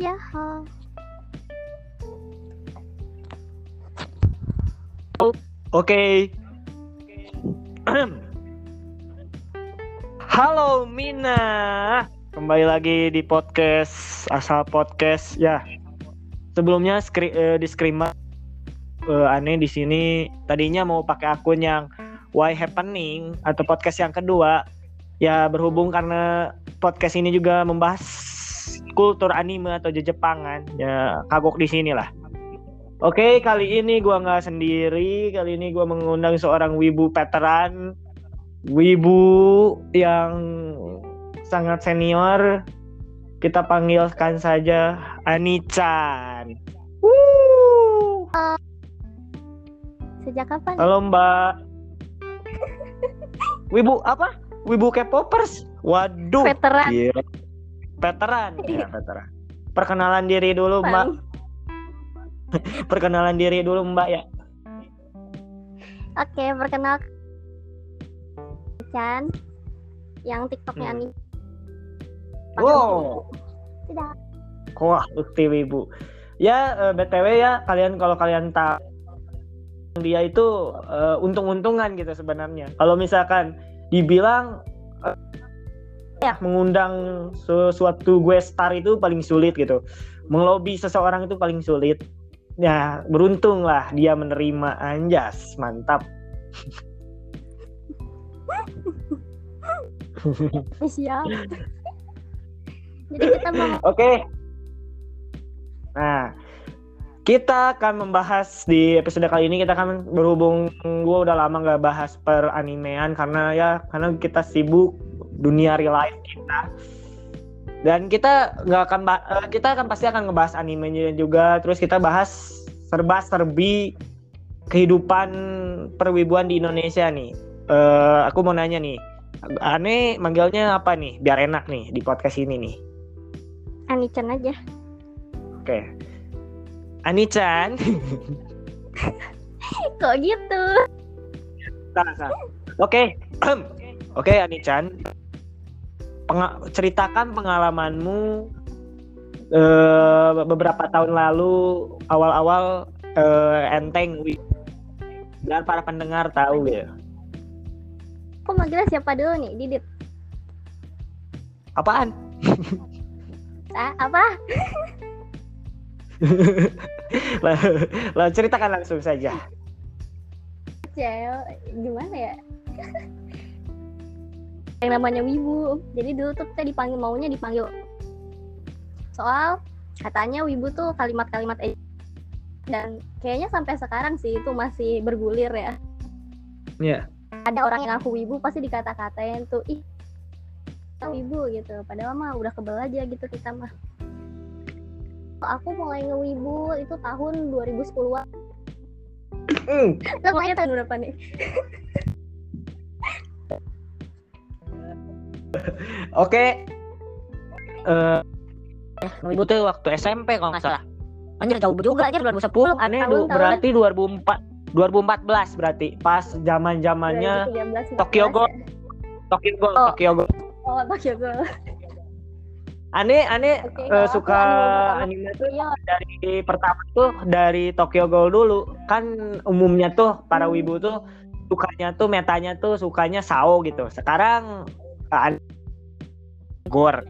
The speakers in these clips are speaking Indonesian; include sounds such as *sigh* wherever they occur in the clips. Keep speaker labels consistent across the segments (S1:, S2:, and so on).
S1: Ya, halo.
S2: Oke. Halo Mina. Kembali lagi di podcast asal podcast ya. Sebelumnya skri eh, disclaimer eh, aneh di sini tadinya mau pakai akun yang Why Happening atau podcast yang kedua. Ya berhubung karena podcast ini juga membahas kultur anime atau Jepangan, ya kagok di sini lah. Oke, kali ini gua nggak sendiri. Kali ini gua mengundang seorang wibu veteran, wibu yang sangat senior. Kita panggilkan saja Anichan. Woo!
S1: Sejak kapan?
S2: Halo Mbak. Wibu apa? Wibu K-popers. Waduh.
S1: Veteran.
S2: Gila. Veteran. Ya, veteran. Perkenalan diri dulu, Mbak. *laughs* Perkenalan diri dulu, Mbak ya.
S1: Oke, perkenalkan Chan yang TikToknya
S2: Hmm.
S1: Ani.
S2: Wow.
S1: Tidak.
S2: Wah, ukti wibu. Ya, eh, BTW ya, kalian kalau kalian tahu dia itu eh, untung-untungan gitu sebenarnya. Kalau misalkan dibilang ya mengundang sesuatu gue star itu paling sulit gitu. Melobi seseorang itu paling sulit. Ya, beruntung lah dia menerima anjas, mantap. *laughs*
S1: Siap. Jadi kita mau *laughs*
S2: Oke. Nah, kita akan membahas di episode kali ini kita akan berhubung gue udah lama nggak bahas per animean karena ya karena kita sibuk dunia real life kita. Dan kita nggak akan eh, kita akan pasti akan ngebahas animenya juga terus kita bahas serba serbi kehidupan perwibuan di Indonesia nih. Eh, aku mau nanya nih, aneh manggilnya apa nih biar enak nih di podcast ini nih.
S1: Ani-chan aja.
S2: Oke. Ani-chan. *laughs*
S1: Kok gitu?
S2: Salah, salah. Oke. *clears throat* Oke, Ani-chan. Penga- ceritakan pengalamanmu eh, beberapa tahun lalu awal-awal eh, enteng biar para pendengar tahu ya.
S1: Kok manggilnya siapa dulu nih? Didit.
S2: Apaan?
S1: Ah, apa? *laughs*
S2: lah, ceritakan langsung saja.
S1: Cel, gimana ya? Yang namanya wibu. Jadi dulu tuh kita dipanggil maunya dipanggil soal katanya wibu tuh kalimat-kalimat dan kayaknya sampai sekarang sih itu masih bergulir ya.
S2: Iya.
S1: Ada orang yang aku wibu pasti dikata-katain tuh ih wibu gitu. Padahal mah udah kebel aja gitu kita mah. Aku mulai ngewibu itu tahun 2010-an.
S2: Hmm.
S1: Namanya tahun berapa nih? *laughs*
S2: Oke. Eh Ibu tuh waktu SMP kalau nggak salah.
S3: Anjir jauh juga anjir 2010.
S2: Aneh du- berarti 2004 2014 berarti pas zaman-zamannya
S1: 2013,
S2: Tokyo
S1: 14
S2: Ghoul.
S1: ya.
S2: Tokyo Ghoul,
S1: Oh.
S2: Tokyo Ghoul.
S1: Oh, Tokyo Ghoul.
S2: Aneh
S1: Oke,
S2: eh,
S1: kalau aku
S2: suka
S1: anime
S2: anime tuh
S1: Iya,
S2: dari pertama tuh dari Tokyo Ghoul dulu. Kan umumnya tuh para
S1: Hmm.
S2: wibu tuh sukanya tuh metanya tuh sukanya Sao gitu. Sekarang uh, Gore.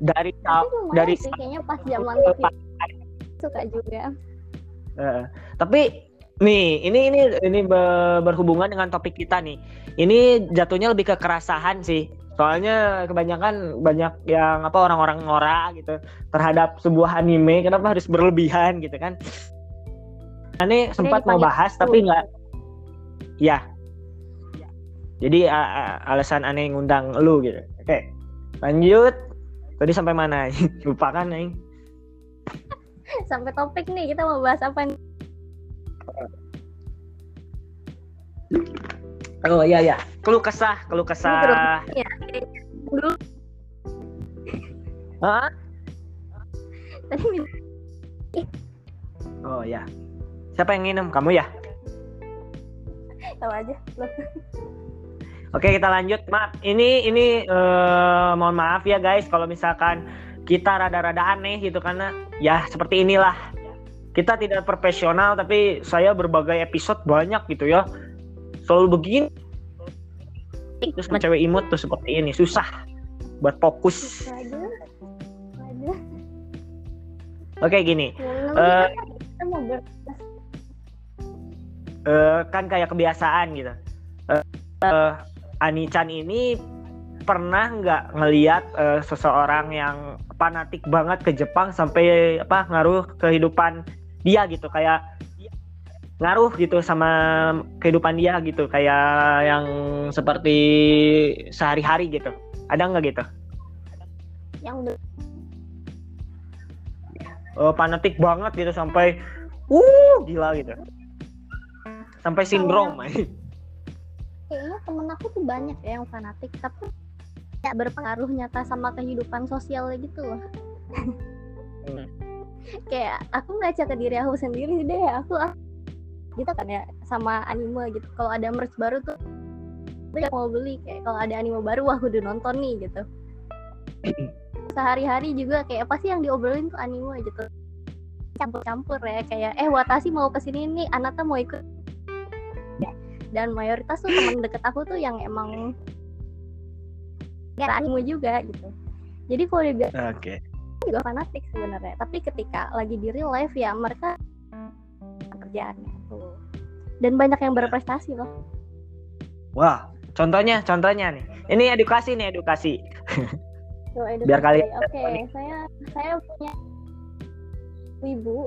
S2: Dari dari
S1: sih kayaknya pas zaman suka juga.
S2: Eh, tapi nih ini ini ini be- berhubungan dengan topik kita nih. Ini jatuhnya lebih ke kerasahan sih. Soalnya kebanyakan banyak yang apa orang-orang ngora gitu terhadap sebuah anime. Kenapa harus berlebihan gitu kan? Aneh sempat mau bahas tapi nggak. Ya. Jadi alasan aneh ngundang lu gitu. Oke. Lanjut. Tadi sampai mana? *laughs* Lupa kan, Neng?
S1: Sampai topik nih kita mau bahas apa nih?
S2: Oh iya ya. Keluh kesah, keluh kesah.
S1: Ya, dulu
S2: Hah?
S1: tadi minum
S2: Oh ya. Siapa yang minum? Kamu ya?
S1: tahu aja.
S2: Oke kita lanjut, maaf. Ini ini eh, mohon maaf ya guys kalau misalkan kita rada-rada aneh gitu karena ya seperti inilah. Kita tidak profesional tapi saya berbagai episode banyak gitu ya. Selalu begini. Terus cewek imut tuh seperti ini susah buat fokus. Oke gini,
S1: ber
S2: eh, kan kayak kebiasaan gitu. Eh, Anichan ini pernah nggak ngeliat eh, seseorang yang fanatik banget ke Jepang sampai apa ngaruh kehidupan dia gitu? Kayak ngaruh gitu sama kehidupan dia gitu kayak yang seperti sehari-hari gitu. Ada nggak gitu?
S1: Yang
S2: Eh, fanatik banget gitu sampai uh gila gitu. Sampai sindrom
S1: kayaknya temen aku tuh banyak ya yang fanatik tapi ya berpengaruh nyata sama kehidupan sosialnya gitu loh.
S2: Hmm.
S1: kayak aku ngaca ke diri aku sendiri deh aku gitu kan ya sama anime gitu. Kalau ada merch baru tuh aku mau beli kayak kalau ada anime baru wah udah nonton nih gitu. *clears throat* Sehari-hari juga kayak apa sih yang diobrolin tuh anime gitu. Campur-campur ya kayak eh Watashi mau ke sini nih Anata mau ikut dan mayoritas tuh teman deket aku tuh yang emang ya anime juga gitu. Jadi kalau dia bilang
S2: oke
S1: juga fanatik sebenarnya tapi ketika lagi di real life ya mereka kerjaannya tuh dan banyak yang berprestasi loh.
S2: Wah contohnya contohnya nih. Ini edukasi nih edukasi.
S1: Tuh, edukasi.
S2: Biar kali-
S1: oke saya saya punya ibu.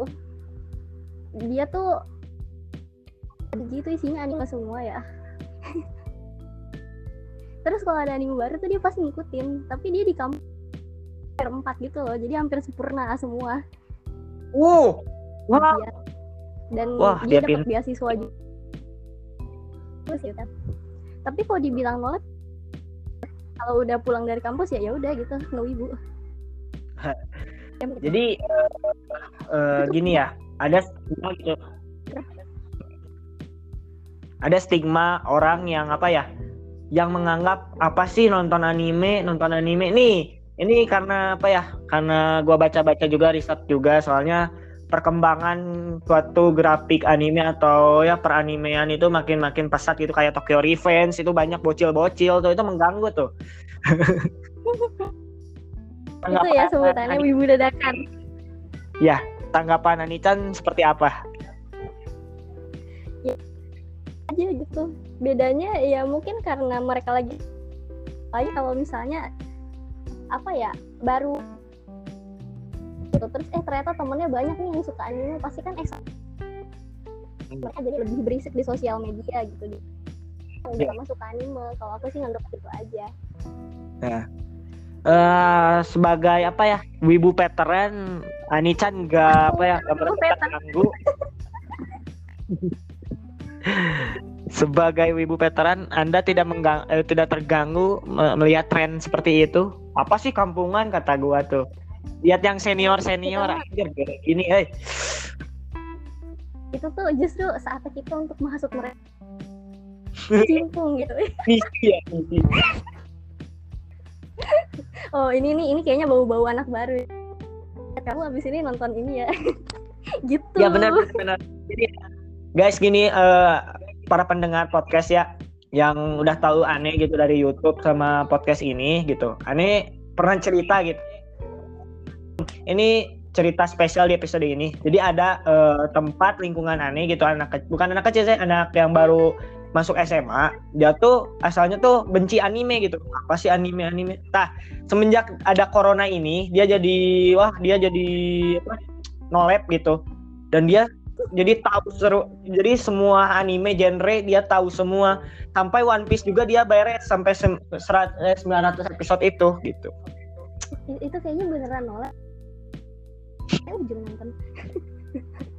S1: Dia tuh gitu isinya anime semua ya. Terus kalau ada anime baru tuh dia pasti ngikutin tapi dia di kampus hampir empat gitu loh jadi hampir sempurna semua.
S2: Uh wah
S1: Dia- dan
S2: Wah,
S1: dia
S2: dia
S1: dapat beasiswa juga. Terus gitu tapi kalau dibilang nolak kalau udah pulang dari kampus ya ya udah gitu no ibu
S2: jadi eh, eh, gini ya ada gitu ada stigma orang yang apa ya yang menganggap apa sih nonton anime nonton anime nih? Ini karena apa ya karena gua baca-baca juga riset juga soalnya perkembangan suatu grafik anime atau ya peranimean itu makin-makin pesat gitu kayak Tokyo Revenge itu banyak bocil-bocil tuh itu mengganggu tuh.
S1: Itu ya sebutannya wibu dadakan.
S2: Tanggapan Anichan seperti apa?
S1: Aja gitu. Bedanya ya mungkin karena mereka lagi lagi kalau misalnya apa ya baru gitu. Terus eh ternyata temennya banyak nih yang suka anime pasti kan eh mereka jadi lebih berisik di sosial media gitu di yang juga masuk ke anime. Kalau aku sih nganggap gitu aja.
S2: Eh sebagai apa ya wibu veteran Anichan nggak apa ya nggak merasa terganggu *laughs* sebagai wibu veteran Anda tidak menggang, eh, tidak terganggu me- melihat tren seperti itu? Apa sih kampungan kata gua tuh? Lihat yang senior senior anjir ini eh.
S1: Itu tuh justru saatnya kita untuk masuk mereka. *laughs* Simpung gitu.
S2: Ya misi. *laughs*
S1: Oh ini nih ini kayaknya bau-bau anak baru. Kamu abis ini nonton ini ya. *laughs* Gitu.
S2: Ya benar benar. Jadi guys gini eh, para pendengar podcast ya yang udah tahu aneh gitu dari YouTube sama podcast ini gitu. Aneh pernah cerita gitu. Ini cerita spesial di episode ini. Jadi ada eh, tempat lingkungan aneh gitu anak ke- bukan anak kecil saya anak yang baru masuk SMA. Dia tuh asalnya tuh benci anime gitu. Apa sih anime anime? Nah, semenjak ada corona ini dia jadi wah dia jadi apa? nolep gitu dan dia jadi tahu seru jadi semua anime genre dia tahu semua. Sampai One Piece juga dia beres sampai sem- serat- eh, 900 episode itu gitu.
S1: Itu kayaknya beneran nolak. Saya ujung nonton.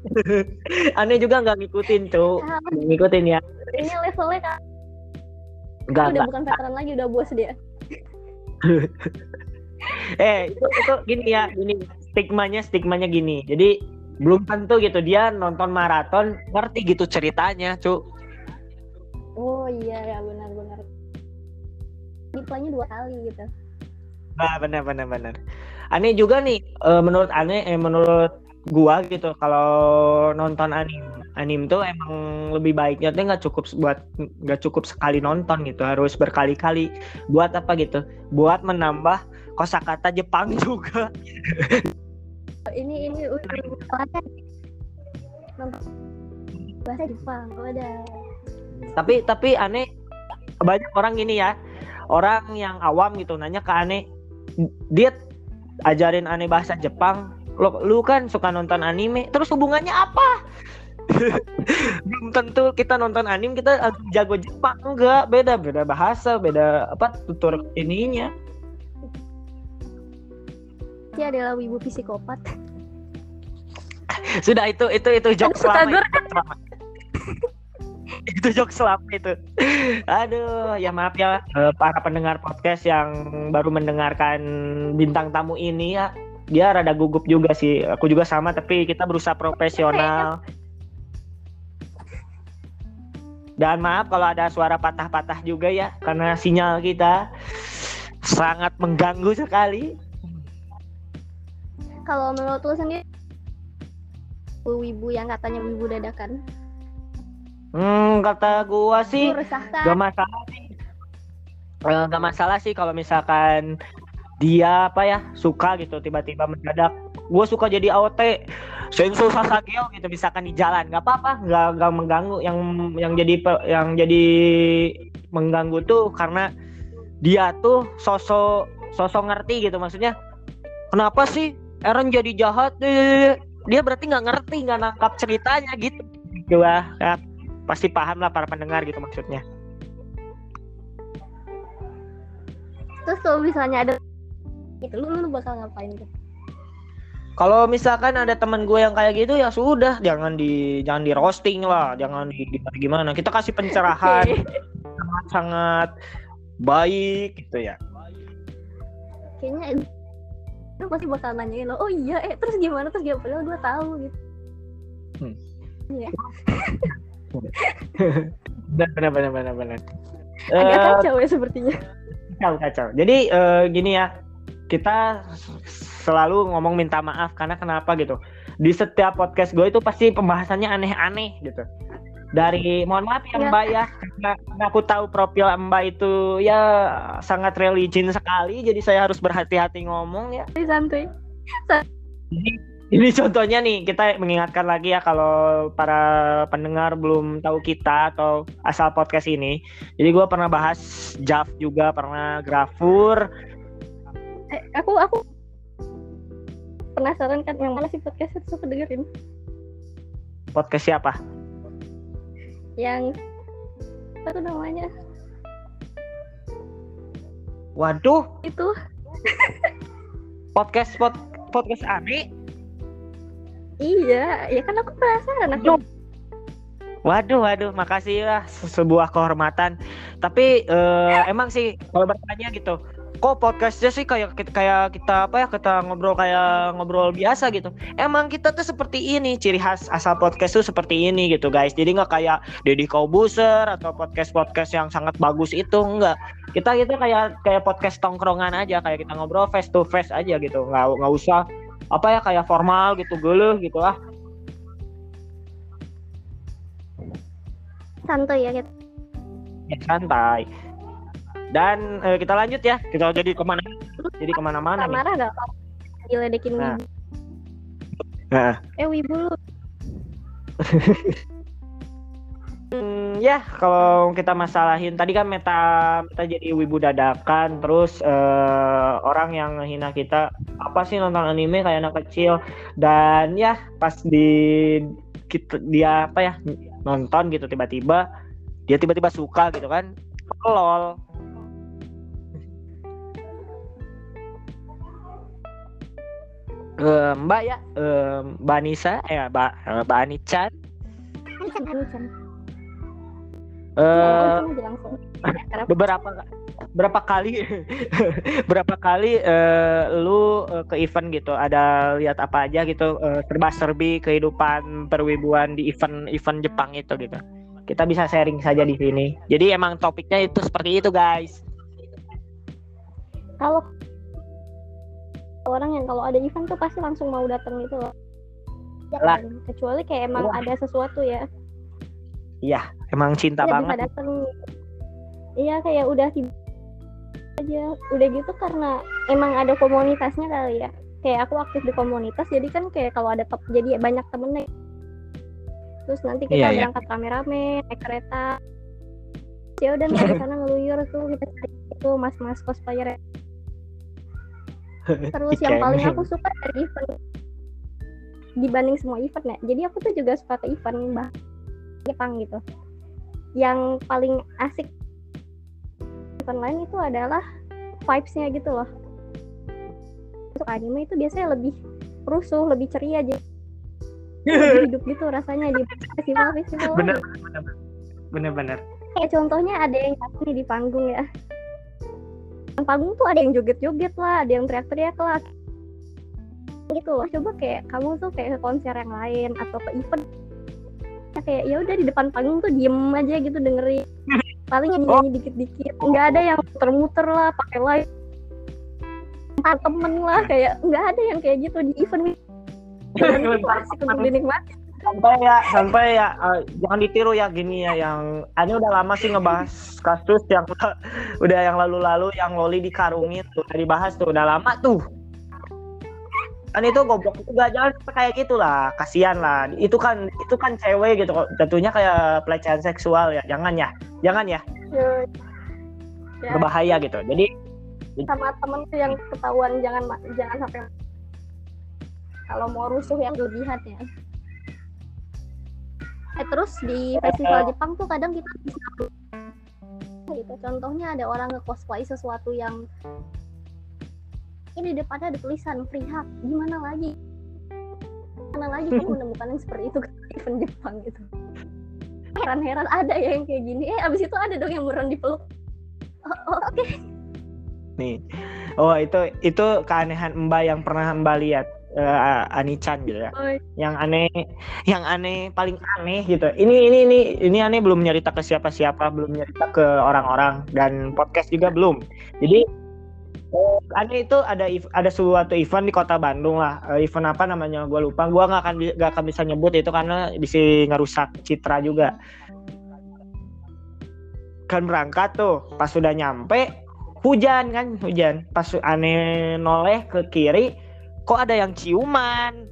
S1: *laughs*
S2: Aneh juga nggak ngikutin tuh
S1: Ah,
S2: ngikutin ya.
S1: Ini levelnya kan
S2: nggak
S1: udah bukan veteran lagi udah bos dia. *laughs*
S2: Eh itu, itu gini ya gini. Stigmanya stigmanya gini. Jadi belum tentu gitu dia nonton maraton ngerti gitu ceritanya cu.
S1: Oh iya ya benar-benar reply-nya dua kali gitu.
S2: Nah, benar benar benar. Aneh juga nih eh, menurut aneh eh, menurut gua gitu kalau nonton anim anim tuh emang lebih baiknya tuh nggak cukup buat nggak cukup sekali nonton gitu harus berkali-kali. Buat apa gitu? Buat menambah kosakata Jepang *laughs* juga
S1: ini ini udah bahasa Jepang udah
S2: tapi tapi aneh banyak orang gini ya. Orang yang awam gitu nanya ke aneh dia ajarin aneh bahasa Jepang. Lo lu kan suka nonton anime terus hubungannya apa? *laughs* Belum tentu kita nonton anime kita jago Jepang. Enggak beda beda bahasa beda apa tutur ininya
S1: dia adalah wibu psikopat.
S2: Sudah itu itu itu jokes
S1: Suka
S2: lama itu, jokes lama. itu jokes lama itu. Aduh ya maaf ya eh, para pendengar podcast yang baru mendengarkan bintang tamu ini ya. Dia rada gugup juga sih. Aku juga sama tapi kita berusaha profesional. Dan maaf kalau ada suara patah-patah juga ya karena sinyal kita sangat mengganggu sekali
S1: kalau menurut lu sendiri wibu yang katanya wibu dadakan?
S2: Hmm kata gua sih Gak masalah sih. Eh, gak masalah sih kalau misalkan dia apa ya suka gitu tiba-tiba mendadak. Gue suka jadi AOT Sensu Sasageo gitu misalkan di jalan. Nggak apa-apa nggak nggak mengganggu. Yang yang jadi yang jadi mengganggu tuh karena dia tuh sosok sosok ngerti gitu. Maksudnya kenapa sih Eren jadi jahat Eh, dia berarti nggak ngerti nggak nangkap ceritanya gitu. Gua ya, pasti paham lah para pendengar gitu maksudnya.
S1: Terus kalau misalnya ada gitu lu lu bakal ngapain gitu
S2: Kalau misalkan ada teman gue yang kayak gitu ya sudah jangan di jangan di roasting lah, jangan di gimana gimana. Kita kasih pencerahan. *laughs* Sangat sangat baik gitu ya.
S1: kayaknya lu pasti bakal nanyain lo oh iya eh terus gimana terus gimana padahal gue tahu gitu
S2: Hmm.
S1: Iya. *laughs*
S2: Benar benar benar benar
S1: agak
S2: Eh,
S1: kacau ya sepertinya
S2: kacau kacau. Jadi eh, gini ya, kita selalu ngomong minta maaf karena kenapa gitu. Di setiap podcast gue itu pasti pembahasannya aneh-aneh gitu. Dari mohon maaf ya
S1: Ya.
S2: Mbak ya, karena karena aku tahu profil Mbak itu ya sangat religion sekali, jadi saya harus berhati-hati ngomong ya.
S1: Santuy
S2: Ini contohnya nih, kita mengingatkan lagi ya kalau para pendengar belum tahu kita atau asal podcast ini. Jadi gue pernah bahas Jav juga, pernah Grafur,
S1: eh, aku aku penasaran kan yang mana sih podcast itu aku dengerin
S2: podcast siapa?
S1: Yang apa tuh namanya
S2: Waduh,
S1: itu
S2: podcast pod, podcast Ani.
S1: iya ya kan aku penasaran aku
S2: Waduh. Waduh, makasih ya se- sebuah kehormatan. Tapi eh, emang sih kalau bertanya gitu, kok podcastnya sih kayak kayak kita apa ya kita ngobrol kayak ngobrol biasa gitu. Emang kita tuh seperti ini, ciri khas asal podcast tuh seperti ini gitu guys. Jadi nggak kayak Deddy Kobuser atau podcast podcast yang sangat bagus itu enggak. Kita gitu kayak kayak podcast tongkrongan aja, kayak kita ngobrol face to face aja gitu. Nggak nggak usah apa ya kayak formal gitu geluh gitu lah.
S1: santuy ya gitu
S2: ya santai dan eh, kita lanjut ya. Kita jadi ke mana jadi
S1: ke
S2: mana-mana
S1: marah gak kalau diledekin
S2: Nah.
S1: wibu.
S2: Nah.
S1: eh wibu lu. *laughs*
S2: Hmm, ya kalau kita masalahin tadi kan meta meta jadi wibu dadakan terus eh, orang yang hina kita apa sih nonton anime kayak anak kecil? Dan ya pas di kita dia apa ya nonton gitu tiba-tiba dia tiba-tiba suka gitu kan? Lol Eh, Mbak ya, eh, Mbak Anissa, eh Mbak eh, Mbak Anichan,
S1: Karena *laughs*
S2: beberapa berapa kali? *laughs* Berapa kali eh, lu eh, ke event gitu? Ada lihat apa aja gitu? Eh, serba-serbi kehidupan perwibuan di event-event Jepang itu gitu. Kita bisa sharing saja di sini. Jadi emang topiknya itu seperti itu guys.
S1: Kalau orang yang kalau ada event tuh pasti langsung mau datang gitu loh
S2: Lah.
S1: Kecuali kayak emang
S2: Wah.
S1: ada sesuatu ya
S2: Iya, emang cinta
S1: bisa
S2: banget.
S1: datang iya kayak udah tiba aja udah gitu karena emang ada komunitasnya kali ya kayak aku aktif di komunitas jadi kan kayak kalau ada top jadi banyak temennya terus nanti kita
S2: Iya, iya.
S1: berangkat rame-rame naik kereta ya udah di sana ngeluyur tuh kita cari itu mas-mas cosplayer terus yang paling aku suka dari event dibanding semua event ya. Jadi aku tuh juga suka ke event bah Jepang gitu. Yang paling asik event lain itu adalah vibes-nya gitu loh. Untuk anime itu biasanya lebih rusuh lebih ceria aja lebih hidup gitu rasanya di festival festival
S2: bener bener bener
S1: kayak contohnya ada yang nyanyi di panggung ya panggung tuh ada yang joget-joget lah ada yang teriak-teriak lah. Gitu loh. Coba kayak kamu tuh kayak ke konser yang lain atau ke event. Ya kayak ya udah di depan panggung tuh diem aja gitu dengerin. *laughs* Paling nyanyi nyanyi dikit-dikit. Nggak ada yang muter-muter lah pakai live. Temen lah kayak nggak ada yang kayak gitu di event. Itu asik untuk dinikmati
S2: sampai ya sampai ya eh, jangan ditiru ya gini ya yang ini udah lama sih ngebahas kasus yang *laughs* udah yang lalu-lalu yang loli dikarungin tuh udah dibahas tuh udah lama tuh. Kan itu goblok juga jangan kayak gitulah kasihan lah. Itu kan itu kan cewek gitu kok tentunya kayak pelecehan seksual ya jangan ya jangan ya.
S1: Ya, Ya.
S2: berbahaya gitu jadi
S1: sama temen tuh yang ketahuan jangan jangan sampai kalau mau rusuh yang berlebihan ya eh terus di festival Jepang tuh kadang kita bisa gitu. Contohnya ada orang nge-cosplay sesuatu yang ini di depannya ada tulisan free hug. Gimana lagi? Mana lagi kamu *laughs* menemukan yang seperti itu di event Jepang gitu? Heran-heran ada ya yang kayak gini. Eh abis itu ada dong yang beneran dipeluk. Oh, oh, oke.
S2: Nih. Oh itu itu keanehan mbak yang pernah mbak lihat eh, Anichan gitu ya.
S1: Oh,
S2: yang aneh yang aneh paling aneh gitu. Ini ini ini ini aneh belum nyerita ke siapa-siapa belum nyerita ke orang-orang dan podcast juga belum. Jadi eh, aneh itu ada ada suatu event di kota Bandung lah. Eh, event apa namanya gue lupa. Gue nggak akan nggak akan bisa nyebut itu karena bisa ngerusak citra juga. Kan berangkat tuh pas sudah nyampe hujan kan hujan. Pas aneh noleh ke kiri kok ada yang ciuman?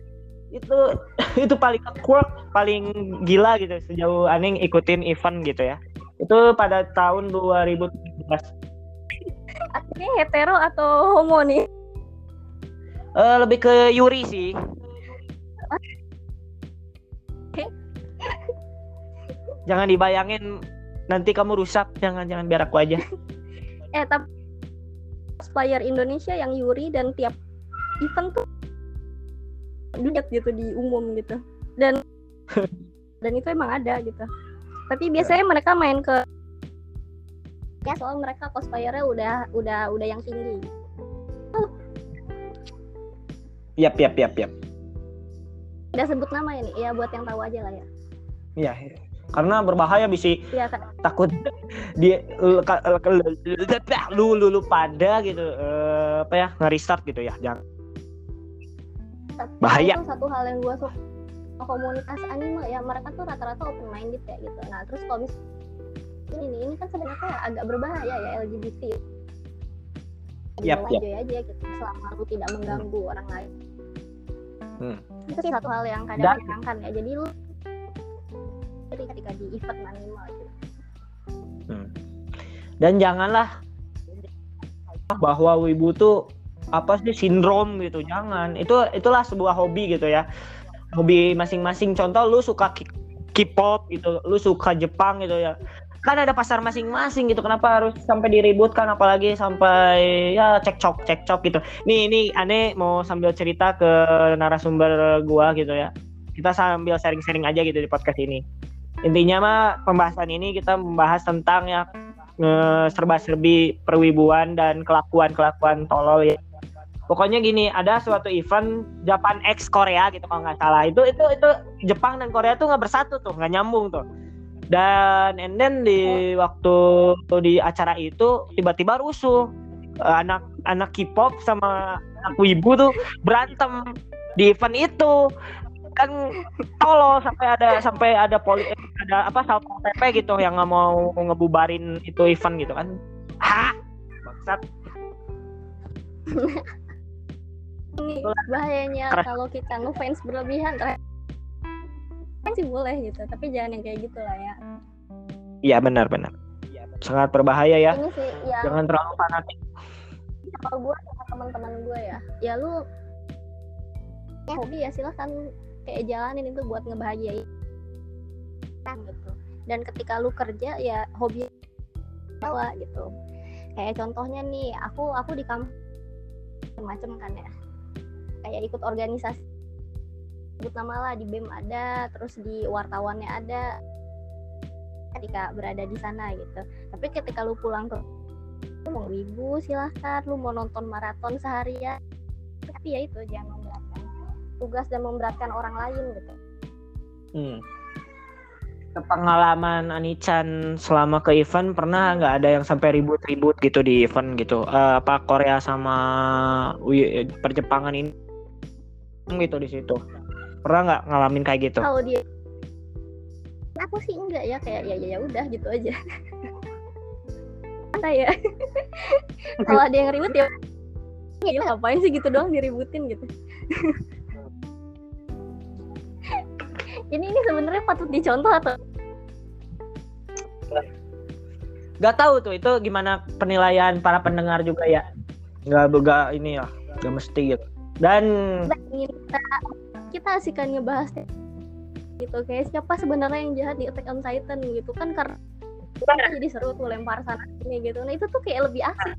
S2: Itu *laughs* itu paling awkward paling gila gitu sejauh aneh ikutin event gitu ya. Itu pada tahun 2017
S1: Artinya hetero atau homo nih?
S2: Eh, lebih ke Yuri sih. Jangan dibayangin nanti kamu rusak. Jangan jangan biar aku aja. *laughs*
S1: Eh tapi cosplayer Indonesia yang Yuri dan tiap event tuh lihat gitu di umum gitu dan dan itu emang ada gitu. Tapi biasanya mereka main ke ya soal mereka cosplayernya udah udah udah yang tinggi.
S2: yap yap yap yap
S1: Udah sebut nama ini ya buat yang tahu aja lah ya.
S2: Iya, karena berbahaya bisa
S1: Iya kan.
S2: takut dia lu lu lu pada gitu eh, apa ya nge-restart gitu ya jangan
S1: Tapi
S2: Bahaya.
S1: Itu satu hal yang gue suka komunitas anime ya mereka tuh rata-rata open minded ya gitu. Nah terus kalau mis ini ini kan sebenarnya agak berbahaya ya LGBT.
S2: Yap,
S1: Enjoy aja gitu selama lu tidak mengganggu orang lain.
S2: Hmm.
S1: Itu sih satu hal yang kadang
S2: Dan-
S1: menyenangkan ya. Jadi lu ketika di event anime gitu.
S2: dan janganlah bahwa wibu tuh apa sih sindrom gitu. Jangan. Itu itulah sebuah hobi gitu ya. Hobi masing-masing. Contoh lu suka K-pop gitu. Lu suka Jepang gitu ya. Kan ada pasar masing-masing gitu. Kenapa harus sampai diributkan? Apalagi sampai ya cekcok cekcok gitu. Nih ini aneh mau sambil cerita ke narasumber gua gitu ya. Kita sambil sharing-sharing aja gitu di podcast ini. Intinya mah pembahasan ini kita membahas tentang ya serba-serbi perwibuan dan kelakuan-kelakuan tolol ya. Pokoknya gini, ada suatu event Japan X Korea gitu kalau nggak salah. Itu itu itu Jepang dan Korea tuh nggak bersatu tuh, nggak nyambung tuh. Dan and then di waktu di acara itu tiba-tiba rusuh. eh, anak anak K-pop sama anak wibu tuh berantem di event itu kan tolol sampai ada sampai ada poli ada apa satpol pp gitu yang nggak mau ngebubarin itu event gitu kan hah bangsat *laughs*
S1: ini bahayanya kalau kita ngefans berlebihan kan sih boleh gitu tapi jangan yang kayak gitu lah ya.
S2: Iya benar benar. Sangat berbahaya ya.
S1: Ini sih ya.
S2: Jangan terlalu fanatik.
S1: Kalau gue sama teman-teman gue ya. Ya lu ya hobi ya silahkan kayak jalanin itu buat ngebahagiain kan gitu. Dan ketika lu kerja ya hobi bawa gitu. Kayak contohnya nih aku aku di kampus macam kan ya kayak ikut organisasi. Sebut nama lah di BEM ada terus di wartawannya ada. Ketika berada di sana gitu. Tapi ketika lu pulang ke lu mau wibu silahkan. Lu mau nonton maraton seharian. Tapi ya itu jangan memberatkan tugas dan memberatkan orang lain gitu.
S2: Hmm. pengalaman Anichan selama ke event pernah nggak ada yang sampai ribut-ribut gitu di event gitu? Eh, apa Korea sama Wi- perjepangan ini gitu di situ. Pernah nggak ngalamin kayak gitu?
S1: Kalau dia aku sih enggak ya kayak ya ya ya udah gitu aja. Saya *laughs* kalau ada yang ribut ya gila ngapain sih gitu doang diributin gitu? Ini ini sebenarnya patut dicontoh atau
S2: nggak tahu tuh itu gimana penilaian para pendengar juga ya? Nggak nggak ini ya nggak mesti gitu dan
S1: kita kita asikan ngebahas gitu kayak siapa sebenarnya yang jahat di Attack on Titan gitu kan karena kita jadi seru tuh lempar sana sini gitu. Nah itu tuh kayak lebih asik.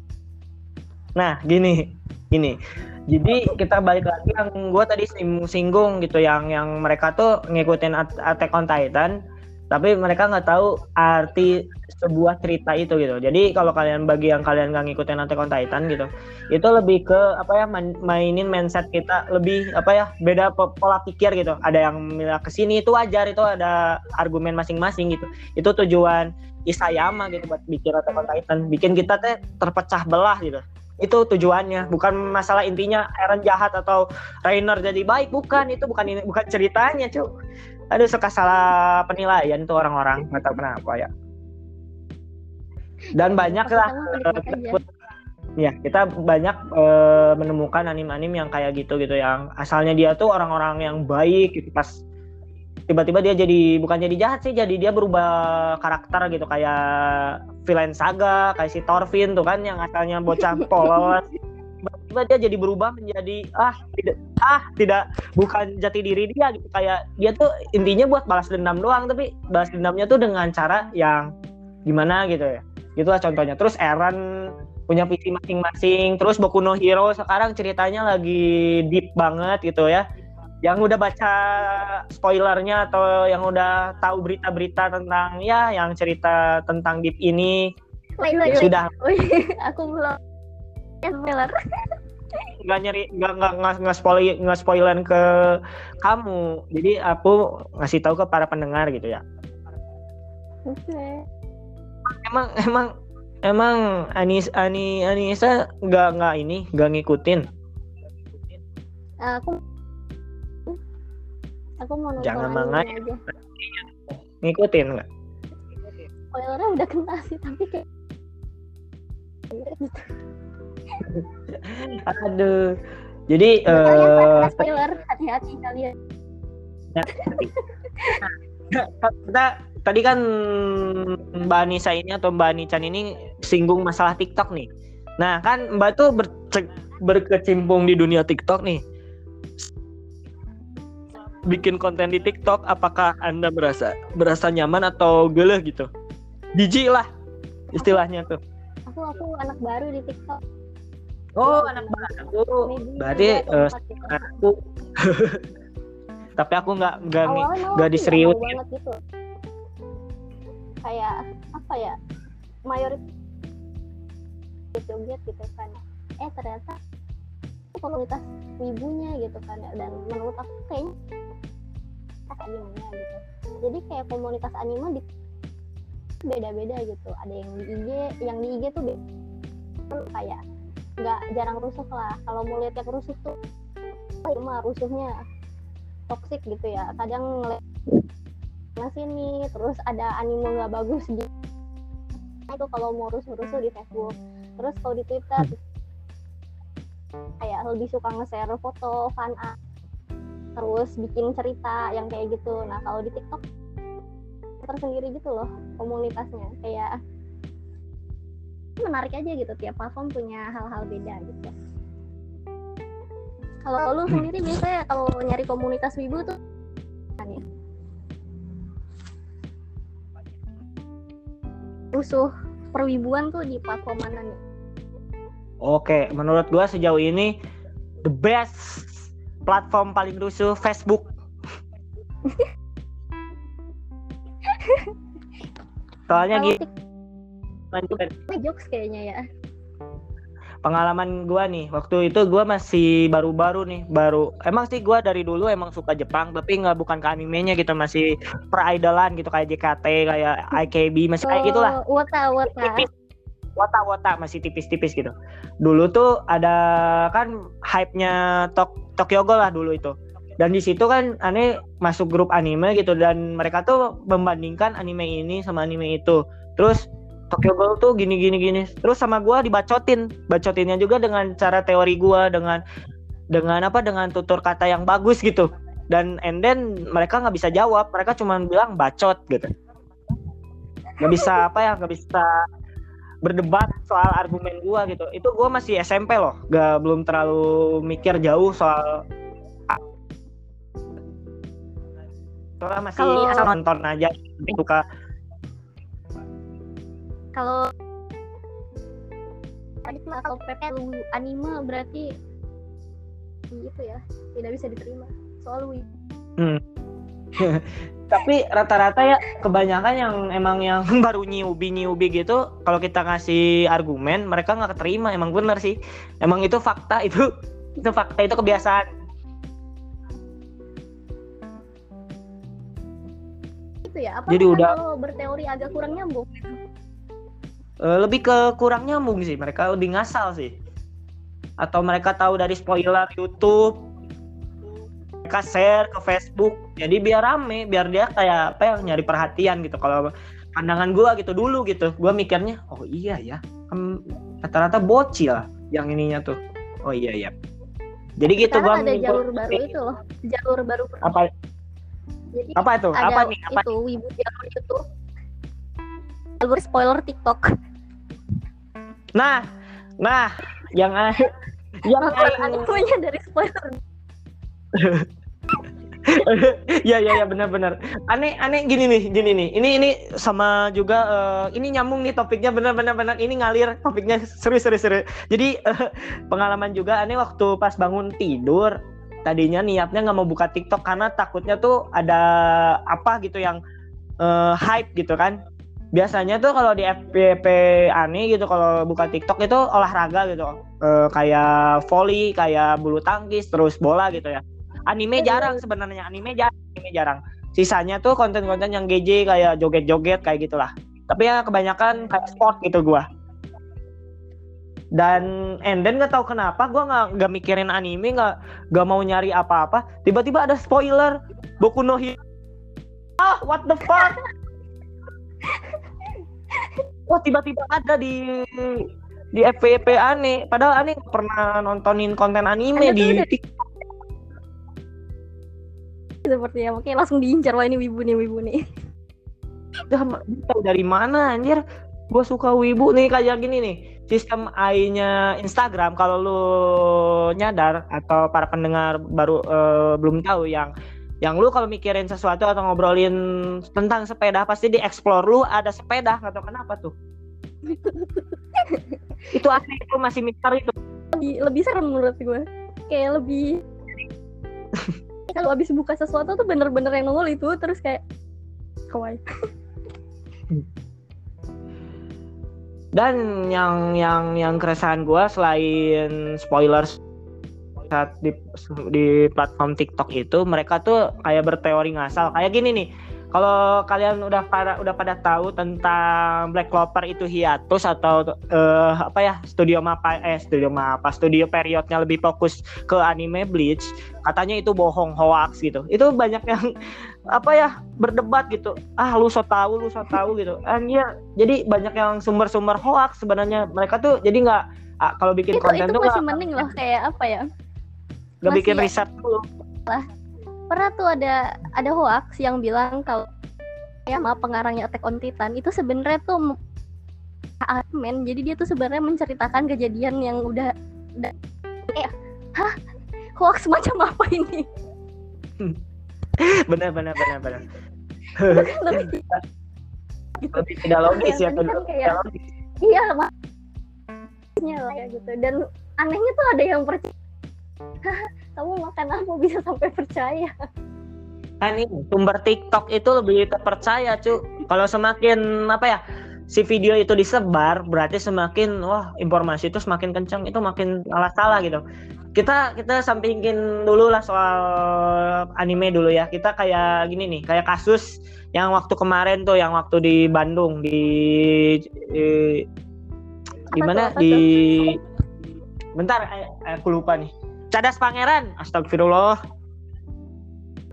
S2: Nah, gini, gini. Jadi kita balik lagi yang gue tadi sing- singgung gitu, yang yang mereka tuh ngikutin At- Attack on Titan, tapi mereka nggak tahu arti sebuah cerita itu gitu. Jadi kalau kalian bagi yang kalian nggak ngikutin Attack on gitu, itu lebih ke apa ya main- mainin mindset kita lebih apa ya beda po- pola pikir gitu. Ada yang ke sini itu wajar, itu ada argumen masing-masing gitu. Itu tujuan Isayama gitu buat bikin Attack on bikin kita teh terpecah belah gitu itu tujuannya bukan masalah intinya Eren jahat atau Rainer jadi baik bukan itu bukan ini bukan ceritanya cuy aduh suka salah penilaian tuh orang-orang. Nggak tahu kenapa ya. Dan banyak lah ya kita banyak eh, menemukan anim-anim yang kayak gitu gitu yang asalnya dia tuh orang-orang yang baik gitu. Pas tiba-tiba dia jadi bukan jadi jahat sih jadi dia berubah karakter gitu. Kayak villain saga kayak si Thorfinn tuh kan yang asalnya bocah *laughs* polos tiba-tiba dia jadi berubah menjadi ah tidak ah tidak bukan jati diri dia gitu. Kayak dia tuh intinya buat balas dendam doang tapi balas dendamnya tuh dengan cara yang gimana gitu ya. Itulah contohnya. Terus Eren punya visi masing-masing terus Boku no Hero sekarang ceritanya lagi deep banget gitu ya. Yang udah baca spoilernya atau yang udah tahu berita-berita tentang ya yang cerita tentang deep ini
S1: Wait,
S2: ya
S1: wait,
S2: sudah. *laughs*
S1: Aku belum spoiler
S2: nggak nyeri nggak nggak nggak nggak spoil nggak spoiler ke kamu. Jadi aku ngasih tahu ke para pendengar gitu ya.
S1: Oke.
S2: Emang emang emang Anis Ani Anissa nggak nggak ini nggak ngikutin?
S1: Aku aku mau nonton
S2: Jangan mangai. ngikutin nggak?
S1: Spoilernya udah kena sih tapi kayak *laughs*
S2: aduh jadi
S1: spoiler hati-hati kalian *laughs*
S2: kita tadi kan Mbak Anissa ini atau Mbak Anichan ini singgung masalah TikTok nih. Nah kan Mbak tuh berce- berkecimpung di dunia TikTok nih. Bikin konten di TikTok, apakah Anda berasa berasa nyaman atau geleh gitu? Jijik lah istilahnya tuh.
S1: aku aku anak baru di TikTok
S2: Oh anak baru. Berarti eh, aku *laughs* tapi aku nggak nggak nggak
S1: mau banget gitu. Kayak apa ya mayoritas joget gitu kan. Eh ternyata komunitas wibunya gitu kan. Ya dan menurut aku kayaknya animenya gitu. Jadi kayak komunitas anime di beda-beda gitu. Ada yang di IG yang di IG tuh beda. Kayak nggak jarang rusuh lah. Kalau mau lihat yang rusuh tuh mah rusuhnya toksik gitu ya. Kadang ngeliat nah sini terus ada anime nggak bagus di itu kalau mau rusuh-rusuh di Facebook. Terus kalau di Twitter kayak lebih suka nge-share foto fan art terus bikin cerita yang kayak gitu. Nah kalau di TikTok tersendiri gitu loh komunitasnya. Kayak menarik aja gitu tiap platform punya hal-hal beda gitu. Kalau lu sendiri biasanya kalau nyari komunitas wibu tuh ya rusuh perwibuan tuh di platform mana nih?
S2: Oke, menurut gua sejauh ini the best platform paling rusuh Facebook. *laughs* Soalnya gitu
S1: TikTok jokes kayaknya ya.
S2: Pengalaman gua nih waktu itu gua masih baru-baru nih baru emang sih gua dari dulu emang suka Jepang tapi nggak bukan ke animenya gitu masih per idolan gitu kayak JKT kayak IKB masih kayak gitulah.
S1: Oh, wota wota.
S2: Tipis. Wota-wota masih tipis-tipis gitu. Dulu tuh ada kan hype-nya Tok Tokyo Ghoul lah dulu itu. Dan di situ kan aneh masuk grup anime gitu dan mereka tuh membandingkan anime ini sama anime itu. Terus Tokyo Ghoul tuh gini gini gini. Terus sama gua dibacotin. Bacotinnya juga dengan cara teori gua dengan dengan apa dengan tutur kata yang bagus gitu. Dan and then mereka nggak bisa jawab. Mereka cuma bilang bacot gitu. Nggak bisa apa ya nggak bisa berdebat soal argumen gua gitu. Itu gua masih SMP loh. Gak belum terlalu mikir jauh soal soalnya masih
S1: Kalau-
S2: asal nonton aja. Suka
S1: kalau kalau lu anime berarti gitu ya tidak bisa diterima. Soal wi *laughs*
S2: tapi rata-rata ya kebanyakan yang emang yang *laughs* baru newbie newbie gitu kalau kita ngasih argumen mereka nggak keterima emang bener sih. Emang itu fakta itu *laughs* itu fakta itu kebiasaan.
S1: Itu ya apa
S2: Jadi udah-
S1: kalau berteori agak kurang nyambung gitu
S2: Eh, lebih ke kurang nyambung sih mereka lebih ngasal sih. Atau mereka tahu dari spoiler YouTube mereka share ke Facebook. Jadi biar rame biar dia kayak apa ya nyari perhatian gitu. Kalau pandangan gua gitu dulu gitu gua mikirnya oh iya ya kan rata-rata bocil yang ininya tuh. Oh iya ya jadi gitu gua
S1: sekarang ada
S2: menyimpul-
S1: jalur baru itu loh jalur baru
S2: apa?
S1: Jadi
S2: apa itu?
S1: ada
S2: apa nih? Apa
S1: itu wibu jalur itu jalur spoiler TikTok
S2: nah nah yang a- *laughs* yang aing-
S1: animenya dari spoiler. *laughs*
S2: Ya ya ya benar-benar. Aneh aneh gini nih gini nih. Ini ini sama juga eh, ini nyambung nih topiknya benar-benar benar ini ngalir topiknya. Serius serius serius jadi eh, pengalaman juga aneh waktu pas bangun tidur tadinya niatnya nggak mau buka TikTok karena takutnya tuh ada apa gitu yang eh, hype gitu kan biasanya tuh kalau di FPP aneh gitu kalau buka TikTok itu olahraga gitu. Eh, kayak volley kayak bulu tangkis terus bola gitu ya. Anime jarang sebenarnya anime jarang anime jarang. Sisanya tuh konten-konten yang GJ kayak joget-joget kayak gitulah. Tapi ya kebanyakan kayak sport gitu gua. Dan and then nggak tahu kenapa gua nggak nggak mikirin anime nggak nggak mau nyari apa-apa tiba-tiba ada spoiler. Boku no Hero. Ah what the fuck *laughs* wah tiba-tiba ada di di FVP aneh padahal nggak pernah nontonin konten anime
S1: Anda
S2: di
S1: udah-
S2: TikTok
S1: seperti ya makanya langsung diincar wah ini wibu nih wibu nih
S2: tahu dari mana anjir? Gue suka wibu nih kayak gini nih. Sistem AI-nya Instagram kalau lu nyadar atau para pendengar baru eh, belum tahu yang yang lu kalau mikirin sesuatu atau ngobrolin tentang sepeda pasti di explore lu ada sepeda nggak tahu kenapa tuh. *laughs* itu aneh itu masih misteri itu.
S1: lebih, lebih serem menurut gue kayak lebih *laughs* kalau abis buka sesuatu tuh bener-bener yang nongol itu terus kayak kawaii
S2: Dan yang yang yang keresahan gua selain spoilers saat di di platform TikTok itu mereka tuh kayak berteori ngasal. Kayak gini nih kalau kalian udah pada udah pada tahu tentang Black Clover itu hiatus atau eh, apa ya studio mapa eh studio mapa studio periodnya lebih fokus ke anime Bleach katanya itu bohong hoax gitu. Itu banyak yang *laughs* apa ya berdebat gitu. Ah lu so tahu lu so tahu gitu. And ya jadi banyak yang sumber-sumber hoax sebenarnya. Mereka tuh jadi nggak ah, kalau bikin
S1: itu
S2: konten
S1: itu
S2: tuh
S1: masih
S2: nggak
S1: mending loh kayak apa ya
S2: nggak bikin
S1: masih-
S2: riset dulu.
S1: Pernah tuh ada ada hoax yang bilang kalau ya maaf pengarangnya Attack on Titan itu sebenarnya tuh admin jadi dia tuh sebenarnya menceritakan kejadian yang udah udah eh hah? Hoax macam apa ini? *laughs*
S2: Benar benar benar benar.
S1: Lebih *laughs*
S2: lebih tidak logis ya
S1: tadi kan kayak-
S2: logis.
S1: iya makanya lah ya gitu. Dan anehnya tuh ada yang percaya "Hah, *laughs* kamu makan apa? Bisa sampai percaya.
S2: Kan ini sumber TikTok itu lebih terpercaya cu. Kalau semakin apa ya si video itu disebar berarti semakin wah informasi itu semakin kencang itu makin salah salah gitu. Kita kita sampingin dulu lah soal anime dulu ya. Kita kayak gini nih kayak kasus yang waktu kemarin tuh yang waktu di Bandung di, di mana? di bentar eh, aku lupa nih Cadas Pangeran. Astagfirullah.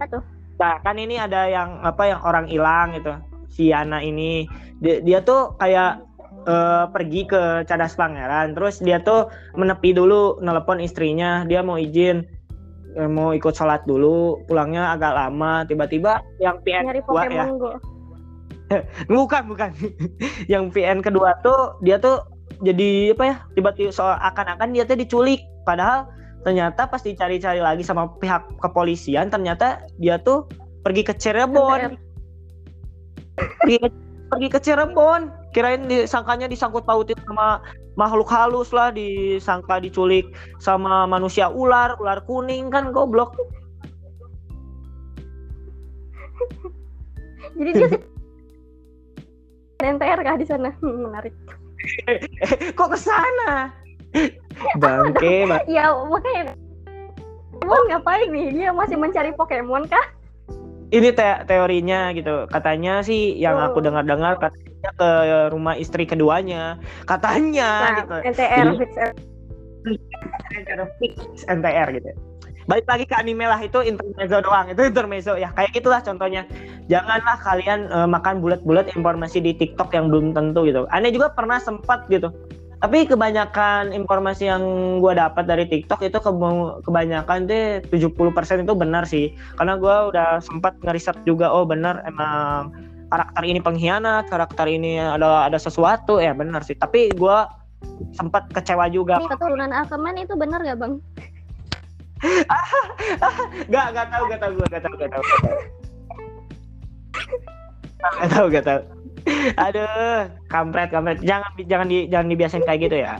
S1: Apa tuh?
S2: Nah, kan ini ada yang apa yang orang hilang gitu. Si Yana ini. Dia, dia tuh kayak eh, pergi ke Cadas Pangeran, terus dia tuh menepi dulu nelpon istrinya, dia mau izin eh, mau ikut sholat dulu, pulangnya agak lama, tiba-tiba yang PN
S1: nyari
S2: kedua ya, *laughs* bukan bukan, *laughs* yang PN kedua tuh dia tuh jadi apa ya, tiba-tiba soal akan-akan dia tuh diculik, padahal ternyata pas dicari-cari lagi sama pihak kepolisian ternyata dia tuh pergi ke Cirebon. Pergi ke, pergi ke Cirebon. Kirain disangkanya disangkut pautin sama makhluk halus lah disangka diculik sama manusia ular ular kuning kan goblok. *laughs*
S1: Jadi dia sih NTR kah di sana? Hmm, *laughs* menarik. *laughs*
S2: Kok ke sana bangke bang. *laughs*
S1: ya makanya Pokemon ngapain nih dia masih mencari Pokemon kah
S2: ini te- teorinya gitu katanya sih yang
S1: Oh.
S2: aku dengar-dengar katanya ke rumah istri keduanya katanya
S1: nah
S2: gitu
S1: NTR
S2: Jadi-
S1: fix
S2: fix NTR gitu. Balik lagi ke anime lah itu intermezzo doang, itu intermezzo ya. Kayak gitulah contohnya. Janganlah kalian eh, makan bulat-bulat informasi di TikTok yang belum tentu gitu. Aneh juga pernah sempat gitu. Tapi kebanyakan informasi yang gua dapat dari TikTok itu ke- kebanyakan deh 70% itu benar sih. Karena gua udah sempat ngeriset juga oh benar emang karakter ini pengkhianat, karakter ini ada ada sesuatu ya benar sih. Tapi gua sempat kecewa juga
S1: nih keturunan Aquaman itu benar gak bang *laughs*
S2: Gak, gak tahu, gak tahu, gak tahu, gak tahu. Gak tahu, gak tahu. *laughs* Aduh, kampret, kampret. Jangan, jangan di, jangan dibiasain kayak gitu ya.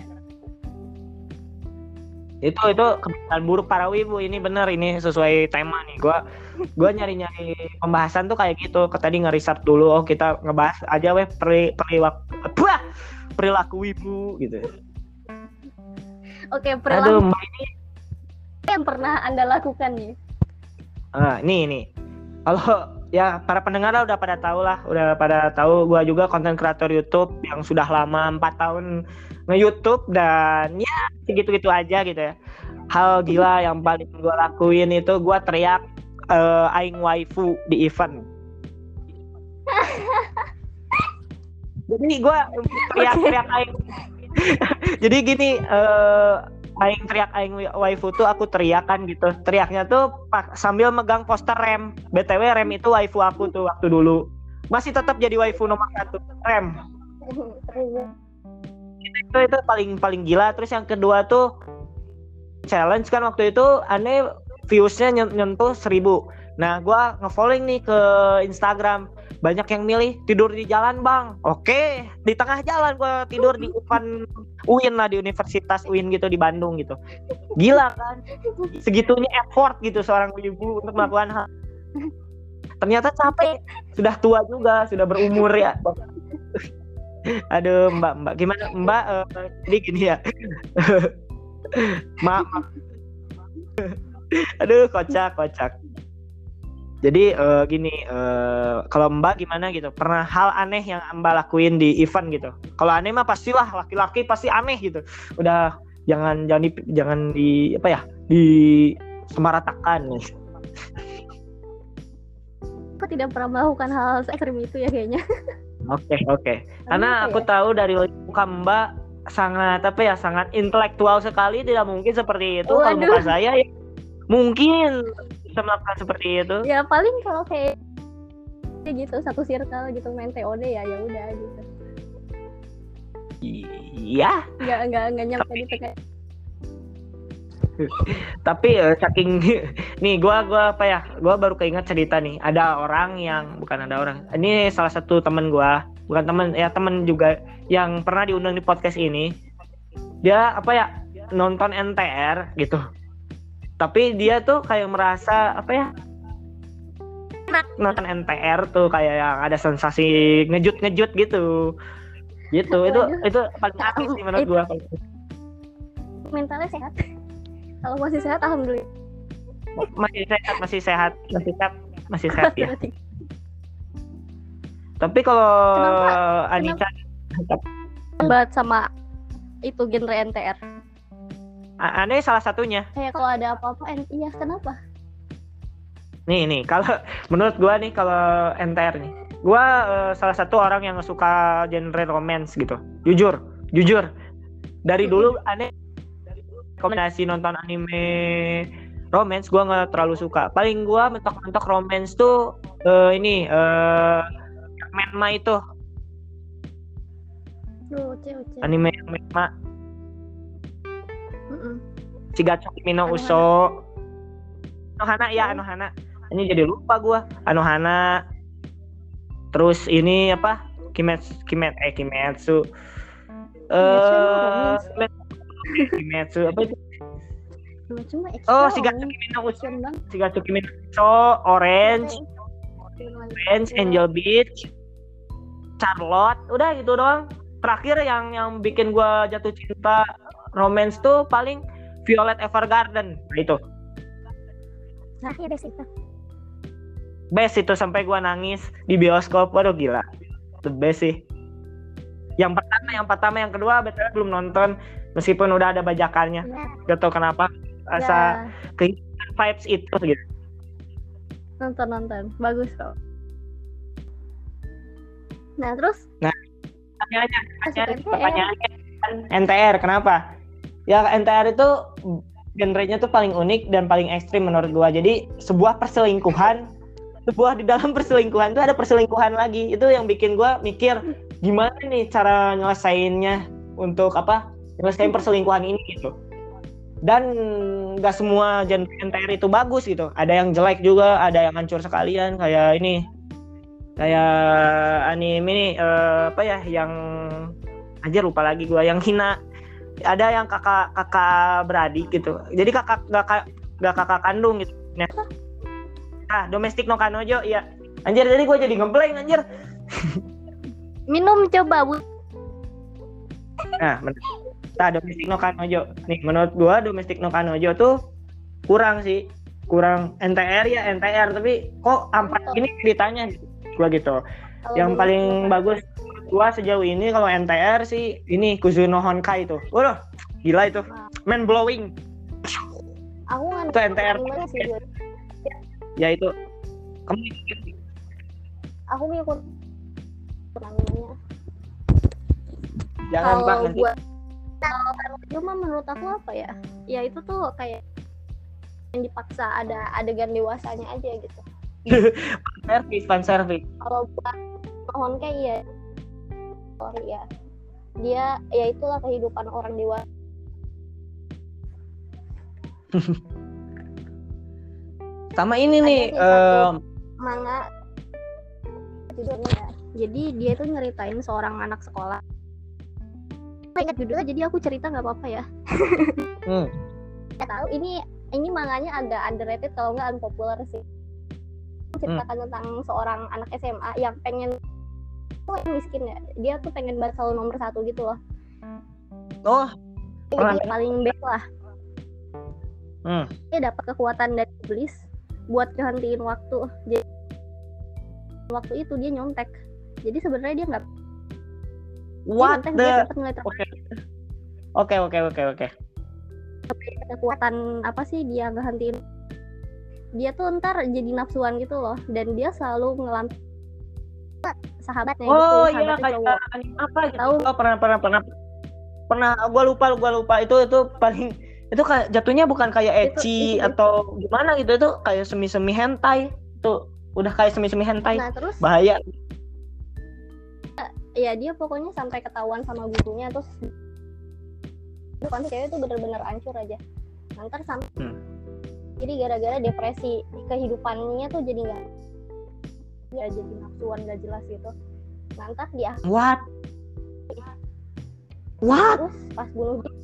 S2: Itu, itu kebiasaan buruk para wibu. Ini bener, ini sesuai tema nih. Gua, gua nyari-nyari pembahasan tuh kayak gitu. Tadi ngeriset dulu, oh kita ngebahas aja weh peri, perilaku, Buah! perilaku wibu gitu.
S1: oke
S2: Aduh,
S1: perilaku
S2: Mbak ini
S1: yang pernah anda lakukan nih
S2: Ah, ini ini. Kalau ya para pendengar lah udah pada tahu lah, udah pada tahu gua juga konten kreator YouTube yang sudah lama 4 tahun nge-YouTube dan ya segitu-gitu aja gitu ya. Hal gila yang paling gua lakuin itu gua teriak eh, aing waifu di event. *laughs* Jadi gua teriak-teriak aing. *laughs* Jadi gini eh aing teriak aing waifu tuh aku teriakan gitu. Teriaknya tuh pak sambil megang poster rem. BTW rem itu waifu aku tuh waktu dulu. Masih tetap jadi waifu nomor satu rem. Itu itu paling paling gila. Terus yang kedua tuh challenge kan waktu itu aneh viewsnya nyen- nyentuh seribu. Nah gua nge-following nih ke Instagram banyak yang milih tidur di jalan bang. Oke di tengah jalan gua tidur di depan UIN lah di Universitas UIN gitu di Bandung gitu. Gila kan? Segitunya effort gitu seorang ibu untuk melakukan hal. Ternyata capek. Sudah tua juga sudah berumur ya. Aduh mbak mbak. Gimana mbak? Eh, jadi gini ya. *laughs* Maaf. aduh kocak kocak Jadi eh, gini, eh, kalau Mbak gimana gitu? Pernah hal aneh yang Mbak lakuin di event gitu? Kalau aneh mah pastilah laki-laki pasti aneh gitu. Udah jangan jangan di jangan di apa ya? Di semaratakan.
S1: Aku tidak pernah melakukan hal ekstrim itu ya kayaknya.
S2: Oke, oke. Karena
S1: Apa
S2: aku
S1: ya?
S2: tahu dari muka Mbak sangat apa ya? Sangat intelektual sekali, tidak mungkin seperti itu. Kalau
S1: Waduh.
S2: muka saya ya mungkin bisa melakukan seperti itu.
S1: Ya paling kalau kayak kayak gitu satu circle gitu main TOD ya ya udah gitu.
S2: Iya,
S1: Nggak nggak nggak nyampe di tengah.
S2: tapi eh, saking *laughs* nih gua gua apa ya gua baru keinget cerita nih ada orang yang bukan ada orang ini salah satu temen gua bukan temen ya temen juga yang pernah diundang di podcast ini dia apa ya nonton NTR gitu tapi dia tuh kayak merasa apa ya nonton NTR tuh kayak yang ada sensasi ngejut-ngejut gitu gitu itu itu paling aneh sih menurut gua
S1: Mentalnya sehat. Kalau masih sehat alhamdulillah.
S2: masih sehat masih sehat masih sehat masih sehat ya Tapi kalau
S1: Kenapa?
S2: Anica
S1: Banget sama itu genre NTR.
S2: A- aneh salah satunya.
S1: Kayak kalau ada apa-apa, iya kenapa?
S2: Nih nih kalau *laughs* menurut gua nih kalau NTR nih. Gua eh, salah satu orang yang suka genre romance gitu. Jujur, jujur. Dari dulu aneh kombinasi nonton anime romance gua nggak terlalu suka. Paling gua mentok-mentok romance tuh eh, ini eh Menma itu anime Menma. Shigatsu Kimi no
S1: Anohana.
S2: Uso. Anohana ya Anohana. Ini jadi lupa gua. Anohana. Terus ini apa? Kimetsu Kimet eh Kimetsu. Eh
S1: emang
S2: Kimetsu apa itu? Oh. Shigatsu Kimi no Uso. Shigatsu Kimi no Uso, Orange, Orange, Angel Beach, Charlotte, udah gitu doang. Terakhir yang yang bikin gua jatuh cinta romance tuh paling Violet Evergarden. Nah, itu.
S1: Nah, ya deh itu.
S2: best itu sampai gua nangis di bioskop. Waduh gila. The best sih. Yang pertama yang pertama yang kedua betul belum nonton. Meskipun udah ada bajakannya.
S1: Ya,
S2: gak tau kenapa rasa
S1: ya,
S2: vibes itu gitu.
S1: Nonton nonton, bagus kok. Nah terus?
S2: Pertanyaannya
S1: NTR.
S2: pertanyaannya kan NTR kenapa ya NTR itu genrenya tuh paling unik dan paling ekstrim menurut gua. Jadi sebuah perselingkuhan sebuah di dalam *laughs* perselingkuhan itu ada perselingkuhan lagi. Itu yang bikin gua mikir gimana nih cara nyelesainnya untuk apa nyelesain perselingkuhan ini gitu. Dan nggak semua genre NTR itu bagus gitu. Ada yang jelek juga ada yang hancur sekalian kayak ini kayak anime ini eh, apa ya yang aja lupa lagi gua yang hina ada yang kakak kakak beradik gitu. Jadi kakak nggak kak- nggak kakak kandung gitu. Nah, ah domestik no kanojo iya. Anjir jadi gua jadi ngeblank anjir.
S1: Minum coba bu.
S2: nah men- nah domestik no kanojo. Nih menurut gua domestik no kanojo tuh kurang sih. Kurang NTR ya NTR tapi kok ampat ini ceritanya gua gitu. Yang
S1: dulu
S2: paling
S1: suka.
S2: bagus gua sejauh ini kalau NTR sih ini Kuzuno Honkai itu. Waduh, gila itu. Man blowing.
S1: Aku nggak
S2: Itu NTR.
S1: sih.
S2: Ya itu. Kamu
S1: Aku ngikut animenya.
S2: jangan Pak
S1: Kalau
S2: nanti.
S1: buat kalau cuma menurut aku apa ya? Ya itu tuh kayak yang dipaksa ada adegan dewasanya aja gitu. *laughs*
S2: Service, fan service.
S1: Kalau buat mohon kayak iya ya dia ya itulah kehidupan orang dewasa. *laughs*
S2: Sama ini
S1: Ada
S2: nih em,
S1: manga judulnya. Ya. jadi dia tuh nyeritain seorang anak sekolah. Aku ingat judulnya jadi aku cerita nggak apa-apa ya. *laughs*
S2: Hmm,
S1: tahu ini ini manganya agak underrated kalau nggak unpopular sih. Menceritakan tentang seorang anak SMA yang pengen tuh yang miskin ya dia tuh pengen banget selalu nomor satu gitu loh
S2: Oh, Pernah
S1: jadi paling baik lah
S2: hmm.
S1: dia dapat kekuatan dari iblis buat gantiin waktu jadi waktu itu dia nyontek jadi sebenarnya dia nggak dia
S2: What
S1: dia
S2: the?
S1: cepet ngeliat
S2: Oke. Oke oke oke oke.
S1: kekuatan apa sih dia ngehentiin dia tuh ntar jadi nafsuan gitu loh dan dia selalu ngelam sahabatnya
S2: Oh
S1: gitu
S2: iya kayak
S1: cowok
S2: anime apa gitu.
S1: Tahu.
S2: Oh, pernah pernah pernah pernah gua lupa gua lupa itu itu paling itu kayak jatuhnya bukan kayak
S1: Itu-
S2: ecchi
S1: itu-
S2: atau gimana gitu itu kayak semi-semi hentai. Itu udah kayak semi-semi hentai.
S1: nah terus
S2: Bahaya.
S1: ya dia pokoknya sampai ketahuan sama gurunya terus bukan cewek tuh bener-bener hancur aja nanti sampai
S2: Hmm.
S1: jadi gara-gara depresi kehidupannya tuh jadi nggak nggak jadi nafsuan nggak jelas gitu nanti dia
S2: What? What?
S1: terus pas bunuh diri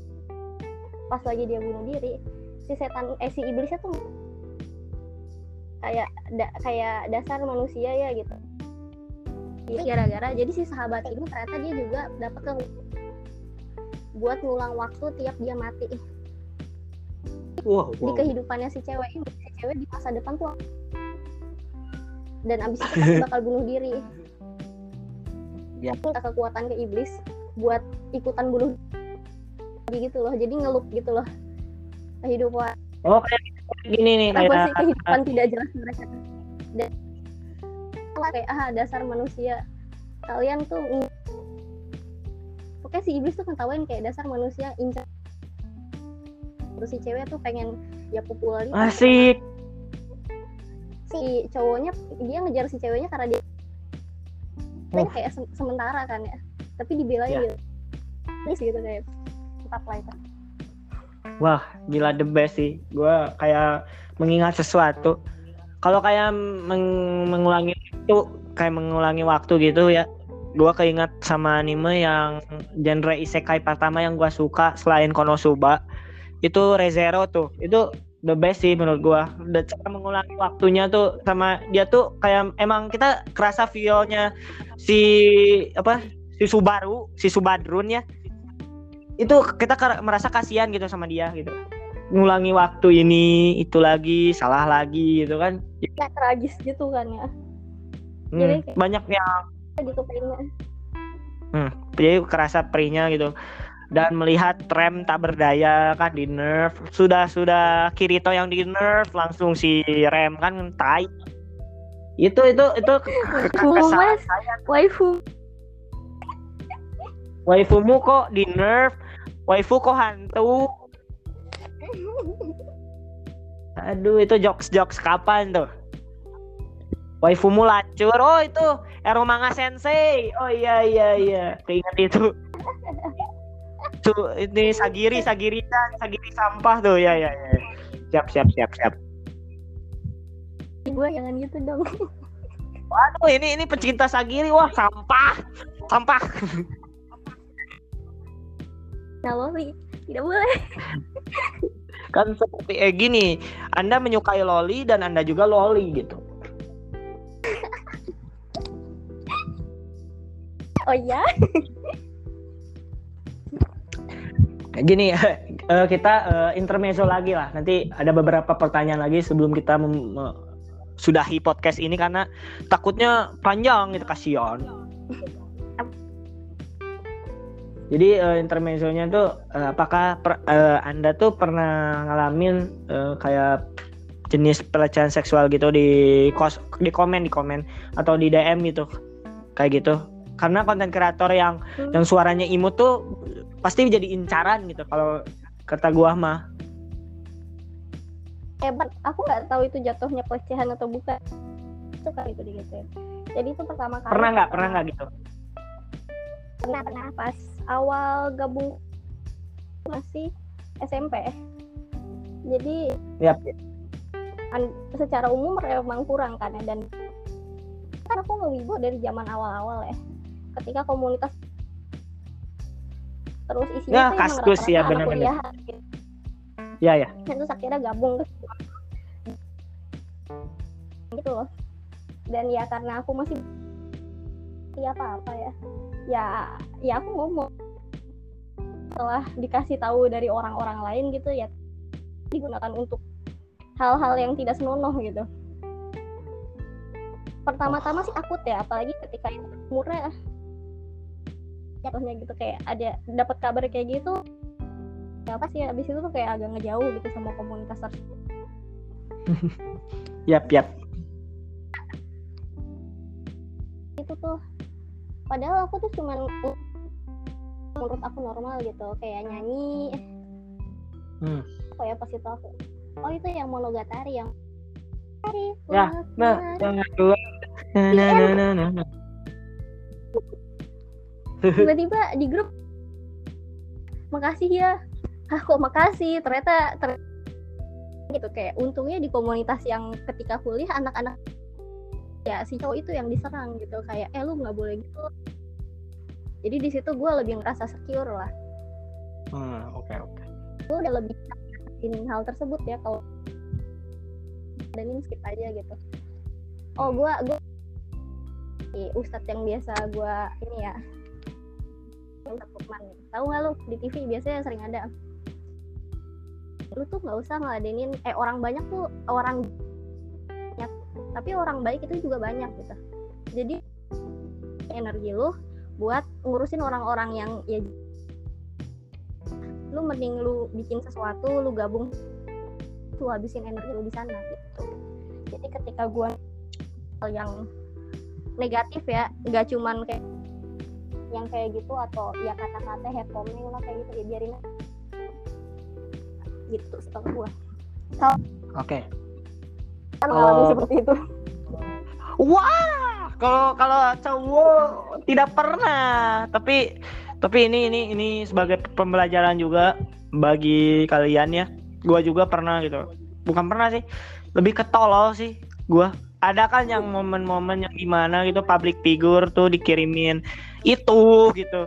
S1: pas lagi dia bunuh diri si setan eh si iblisnya tuh kayak da, kayak dasar manusia ya gitu gara-gara jadi si sahabat ini ternyata dia juga dapat ke buat ngulang waktu tiap dia mati
S2: Wow,
S1: di kehidupannya si cewek ini si cewek di masa depan tuh dan abis itu *laughs* pasti bakal bunuh diri.
S2: Ya.
S1: minta kekuatan ke iblis buat ikutan bunuh diri gitu loh. Jadi ngelup gitu loh. Kehidupan.
S2: Oh kayak gini nih
S1: apa
S2: kayak
S1: sih kehidupan tidak jelas mereka. Dan kayak ah dasar manusia. Kalian tuh pokoknya si iblis tuh ngetawain kayak dasar manusia incar terus si cewek tuh pengen ya popularitas
S2: asik.
S1: Si cowoknya dia ngejar si ceweknya karena dia
S2: Oh.
S1: kayak se- sementara kan ya tapi dibelain
S2: Ya.
S1: gitu terus gitu kayak tetap lah itu
S2: Wah, gila the best sih. Gua kayak mengingat sesuatu. Kalau kayak meng- mengulangi itu kayak mengulangi waktu gitu ya. Gua keinget sama anime yang genre isekai pertama yang gua suka selain Konosuba itu ReZero tuh. Itu the best sih menurut gua. Dan cara mengulangi waktunya tuh sama dia tuh kayak emang kita kerasa feel-nya si apa? Si Subaru, si Subadrun ya. Itu kita merasa kasihan gitu sama dia gitu. Ngulangi waktu ini itu lagi salah lagi gitu kan.
S1: Kayak tragis gitu kan ya.
S2: Hmm,
S1: Jadi
S2: banyak yang
S1: gitu pengennya
S2: jadi kerasa perihnya gitu dan melihat rem tak berdaya kan di nerf. Sudah sudah Kirito yang di nerf langsung si rem kan tai. Itu itu itu ke- ke-
S1: Waifu
S2: waifumu kok di nerf? Waifu kok hantu? Aduh itu jokes jokes kapan tuh? Waifumu lacur. Oh itu Eromanga Sensei. Oh iya iya iya. Keinget itu tuh ini Sagiri Sagiri kan Sagiri sampah tuh. Ya ya ya. Siap siap siap siap.
S1: Gue jangan gitu dong.
S2: Waduh ini ini pecinta Sagiri. Wah sampah. Sampah.
S1: Loli tidak boleh.
S2: Kan seperti eh gini. Anda menyukai loli dan Anda juga loli gitu.
S1: Oh iya
S2: gini *laughs* eh, kita eh, intermezzo lagi lah. Nanti ada beberapa pertanyaan lagi sebelum kita sudahi podcast ini karena takutnya panjang gitu kasihan. *laughs* Jadi eh, intermezzonya tuh eh, apakah per- eh, anda tuh pernah ngalamin eh, kayak jenis pelecehan seksual gitu di kos di komen di komen atau di DM gitu kayak gitu? Karena konten kreator yang yang suaranya imut tuh pasti jadi incaran gitu kalau kata gua mah.
S1: Hebat aku nggak tahu itu jatuhnya pelecehan atau bukan. Itu kali itu digituin jadi itu pertama kali
S2: pernah nggak? Pernah nggak gitu?
S1: Pernah pernah. Pas awal gabung masih SMP jadi an- secara umum memang kurang kan ya dan kan aku ngewibo dari zaman awal-awal ya. Ketika komunitas terus isinya
S2: Ya,
S1: tuh
S2: kaskus ya, benar-benar.
S1: gitu.
S2: ya ya.
S1: Terus akhirnya gabung terus gitu loh. Dan ya karena aku masih ya apa apa ya. Ya ya aku ngomong. Setelah dikasih tahu dari orang-orang lain gitu ya digunakan untuk hal-hal yang tidak senonoh gitu. Pertama-tama sih takut ya apalagi ketika itu umurnya jatuhnya gitu kayak ada dapat kabar kayak gitu ya apa sih abis itu tuh kayak agak ngejauh gitu sama komunitas tersebut
S2: Yap, yap.
S1: itu tuh padahal aku tuh cuman menurut aku normal gitu kayak nyanyi
S2: Hmm.
S1: apa ya pas itu aku oh itu yang monogatari yang
S2: Ya, Nah. Nah, nah, nah, nah, nah, nah.
S1: Tiba-tiba di grup makasih ya. Ah kok makasih? Ternyata ter gitu kayak untungnya di komunitas yang ketika kuliah anak-anak ya si cowok itu yang diserang gitu kayak eh lu nggak boleh gitu. Jadi di situ gue lebih ngerasa secure lah.
S2: Hmm, oke, oke.
S1: gue udah lebih ngatasin hal tersebut ya kalau dan ini skip aja gitu. Oh gue gue ustadz yang biasa gue ini ya Ustadz Lukman tahu nggak lu di TV biasanya sering ada? Lu tuh nggak usah ngeladenin eh orang banyak tuh orang banyak tapi orang baik itu juga banyak gitu. Jadi energi lu buat ngurusin orang-orang yang ya lu mending lu bikin sesuatu lu gabung lu habisin energi lu di sana gitu. Jadi ketika gua hal yang negatif ya nggak cuman kayak yang kayak gitu atau ya kata-kata head comment lah kayak gitu ya biarin gitu setahu gua
S2: Oke.
S1: kan
S2: Kalau-
S1: ngalamin seperti itu
S2: Wah, kalau kalau cowok tidak pernah, tapi tapi ini ini ini sebagai pembelajaran juga bagi kalian ya. Gua juga pernah gitu. Bukan pernah sih, lebih ketolol sih gua. Ada kan yang momen-momen yang gimana gitu public figure tuh dikirimin itu gitu.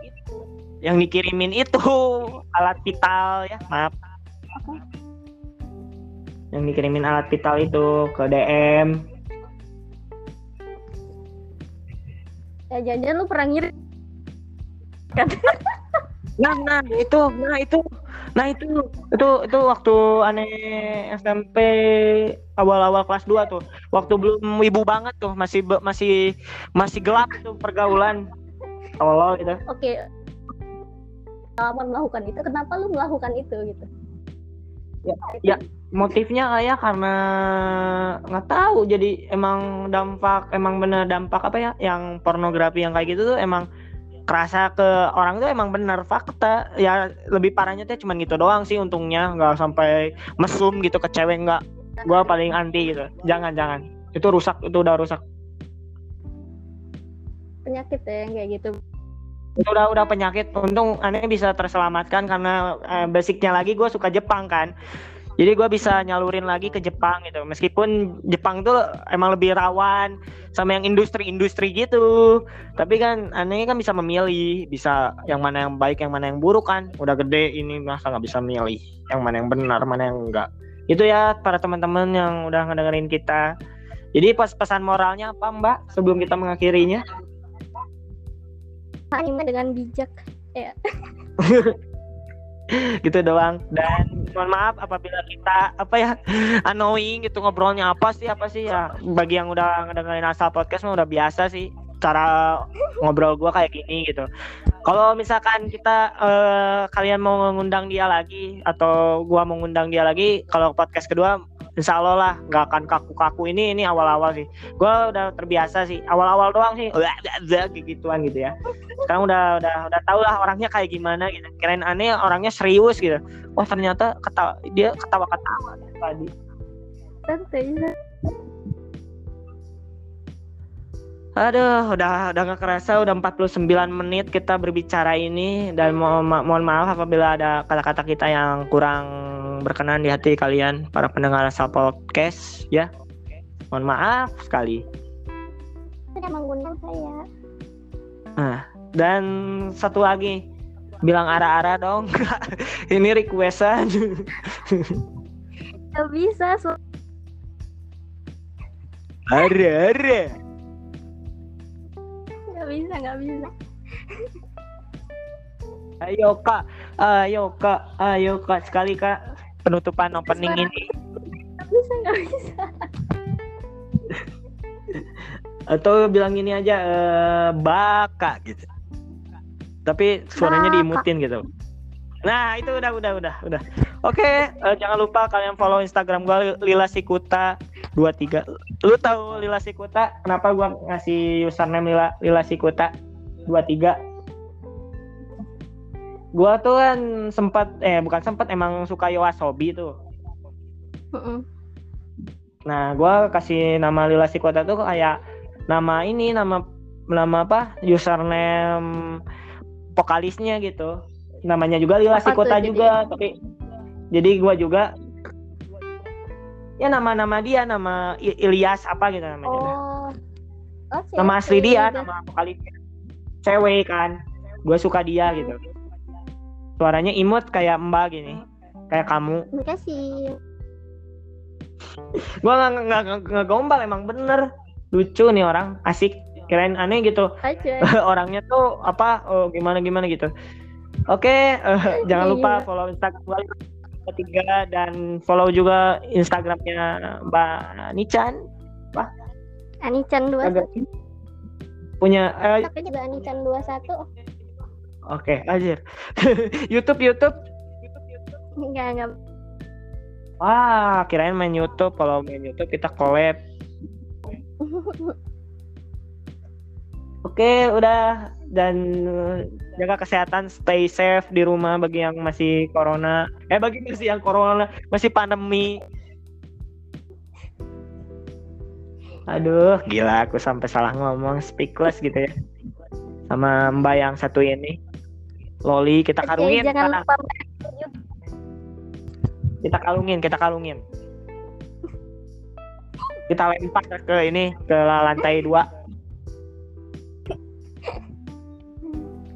S2: Yang dikirimin itu alat vital ya, maaf. Yang dikirimin alat vital itu ke DM
S1: ya jangan lu pernah ngirim
S2: Nah, nah itu, nah itu, nah itu, itu, itu waktu aneh SMP awal-awal kelas 2 tuh, waktu belum ibu banget tuh, masih masih masih gelap tuh pergaulan, tolol gitu.
S1: oke. Pengalaman melakukan itu kenapa lu melakukan itu gitu?
S2: Motifnya kayak karena nggak tahu, jadi emang dampak, emang bener dampak apa ya, yang pornografi yang kayak gitu tuh emang kerasa ke orang tuh emang bener fakta. Ya lebih parahnya tuh cuman gitu doang sih untungnya nggak sampai mesum gitu ke cewek nggak. Gua paling anti gitu. Jangan jangan. Itu rusak itu udah rusak.
S1: Penyakit ya yang kayak gitu.
S2: Itu udah udah penyakit. Untung aneh bisa terselamatkan karena eh, basicnya lagi gue suka Jepang kan jadi gue bisa nyalurin lagi ke Jepang gitu. Meskipun Jepang tuh emang lebih rawan sama yang industri-industri gitu. Tapi kan aneh kan bisa memilih bisa yang mana yang baik yang mana yang buruk kan. Udah gede ini masa nggak bisa milih yang mana yang benar mana yang enggak itu ya para teman-teman yang udah ngedengerin kita. Jadi pas pesan moralnya apa mbak sebelum kita mengakhirinya?
S1: Anime dengan bijak *laughs*
S2: gitu doang. Dan mohon maaf apabila kita apa ya *laughs* annoying gitu ngobrolnya. Apa sih apa sih? Ya bagi yang udah ngedengerin asal podcast mah udah biasa sih cara ngobrol gua kayak gini gitu. Kalau misalkan kita eh, kalian mau mengundang dia lagi atau gua mau ngundang dia lagi kalau podcast kedua insya Allah lah nggak akan kaku-kaku. Ini ini awal-awal sih. Gua udah terbiasa sih awal-awal doang sih. Gituan gitu ya. Sekarang udah udah udah tau lah orangnya kayak gimana gitu. Kirain aneh orangnya serius gitu. Wah ternyata ketawa dia ketawa-ketawa tadi
S1: santai.
S2: Aduh udah udah gak kerasa udah 49 menit kita berbicara ini. Dan mo ma- mohon maaf apabila ada kata-kata kita yang kurang berkenan di hati kalian para pendengar asal podcast ya. Mohon maaf sekali.
S1: Sudah mengundang saya.
S2: Dan satu lagi bilang ara-ara dong. *laughs* Ini requestan.
S1: Nggak bisa so nggak bisa nggak bisa.
S2: Ayo kak, ayo kak, ayo kak. Sekali kak penutupan opening
S1: Suara-
S2: ini.
S1: bisa nggak bisa.
S2: Atau bilang ini aja eh, baka gitu. Tapi suaranya
S1: Baka.
S2: diimutin gitu. Nah itu udah udah udah udah. Oke eh, jangan lupa kalian follow instagram gua Lila Sikuta 23 lu tahu Lila Sikuta kenapa gua ngasih username Lila Lila Sikuta 23 gua tuh kan sempat eh bukan sempat emang suka Yoasobi tuh
S1: Mm-mm.
S2: Nah, gua kasih nama Lila Sikota tuh kayak nama ini, nama nama apa? Username vokalisnya gitu. Namanya juga Lila
S1: Apa
S2: Sikota
S1: jadi?
S2: juga, tapi jadi gua juga ya nama-nama dia, nama I- Ilyas apa gitu namanya.
S1: oh oh
S2: nama asli
S1: cewek
S2: dia, nama vokalisnya. Cewek kan. Gua suka dia gitu. Suaranya imut kayak Mbak gini. Kayak kamu.
S1: Makasih. *laughs*
S2: gua nggak nggak nggak gombal emang bener. Lucu nih orang, asik. keren aneh gitu. *laughs* Orangnya tuh apa oh, gimana gimana gitu. Oke, eh, okay, uh, jangan lupa follow Instagram gua ketiga dan follow juga Instagramnya Mbak Nichan.
S1: Wah. Anichan
S2: 21. Punya uh,
S1: Tapi juga Anichan 21.
S2: Oke, okay, anjir. *laughs* YouTube, YouTube.
S1: YouTube, Enggak, enggak.
S2: Wah, kirain main YouTube. Kalau main YouTube kita collab. *laughs* Oke, udah dan eh, jaga kesehatan, stay safe di rumah bagi yang masih corona. Eh, bagi masih yang corona, masih pandemi. Aduh, gila aku sampai salah ngomong speakless gitu ya. Sama Mbak yang satu ini. Loli kita karungin
S1: jangan lupa
S2: Kita kalungin, kita kalungin. Kita lempar ke ini ke lantai dua.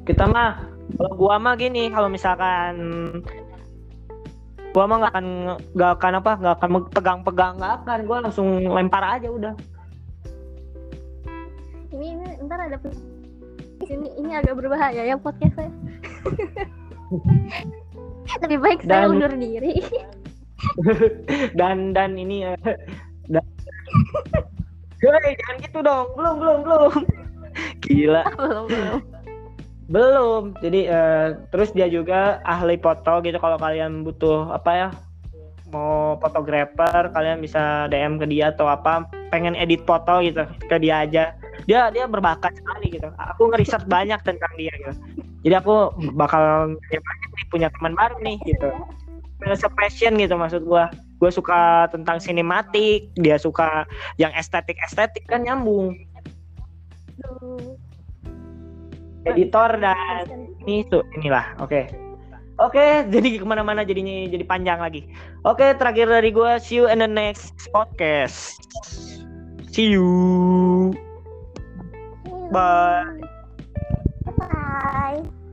S2: Kita mah kalau gua mah gini, kalau misalkan gua mah nggak akan nggak akan apa nggak akan pegang-pegang nggak akan. Gua langsung lempar aja udah.
S1: Ini ini ntar ada ini ini agak berbahaya ya podcast saya *laughs* lebih baik saya
S2: Dan-
S1: undur diri. *laughs*
S2: Dan dan ini ya dan Hei, jangan gitu dong. Belum belum belum. Gila. *laughs*
S1: Belum belum.
S2: Belum. Jadi eh, terus dia juga ahli foto gitu kalau kalian butuh apa ya? Mau fotografer, kalian bisa DM ke dia atau apa, pengen edit foto gitu ke dia aja. Dia dia berbakat sekali gitu. Aku ngeriset banyak tentang dia gitu. Jadi aku bakal ya, banyak nih punya teman baru nih gitu. passion gitu maksud gua. Gue suka tentang sinematik, dia suka yang estetik-estetik kan nyambung. Editor dan ini tuh inilah oke Oke, *laughs* jadi ke mana-mana jadinya jadi panjang lagi. Oke, terakhir dari gue, see you in the next podcast. See you. Bye. Bye.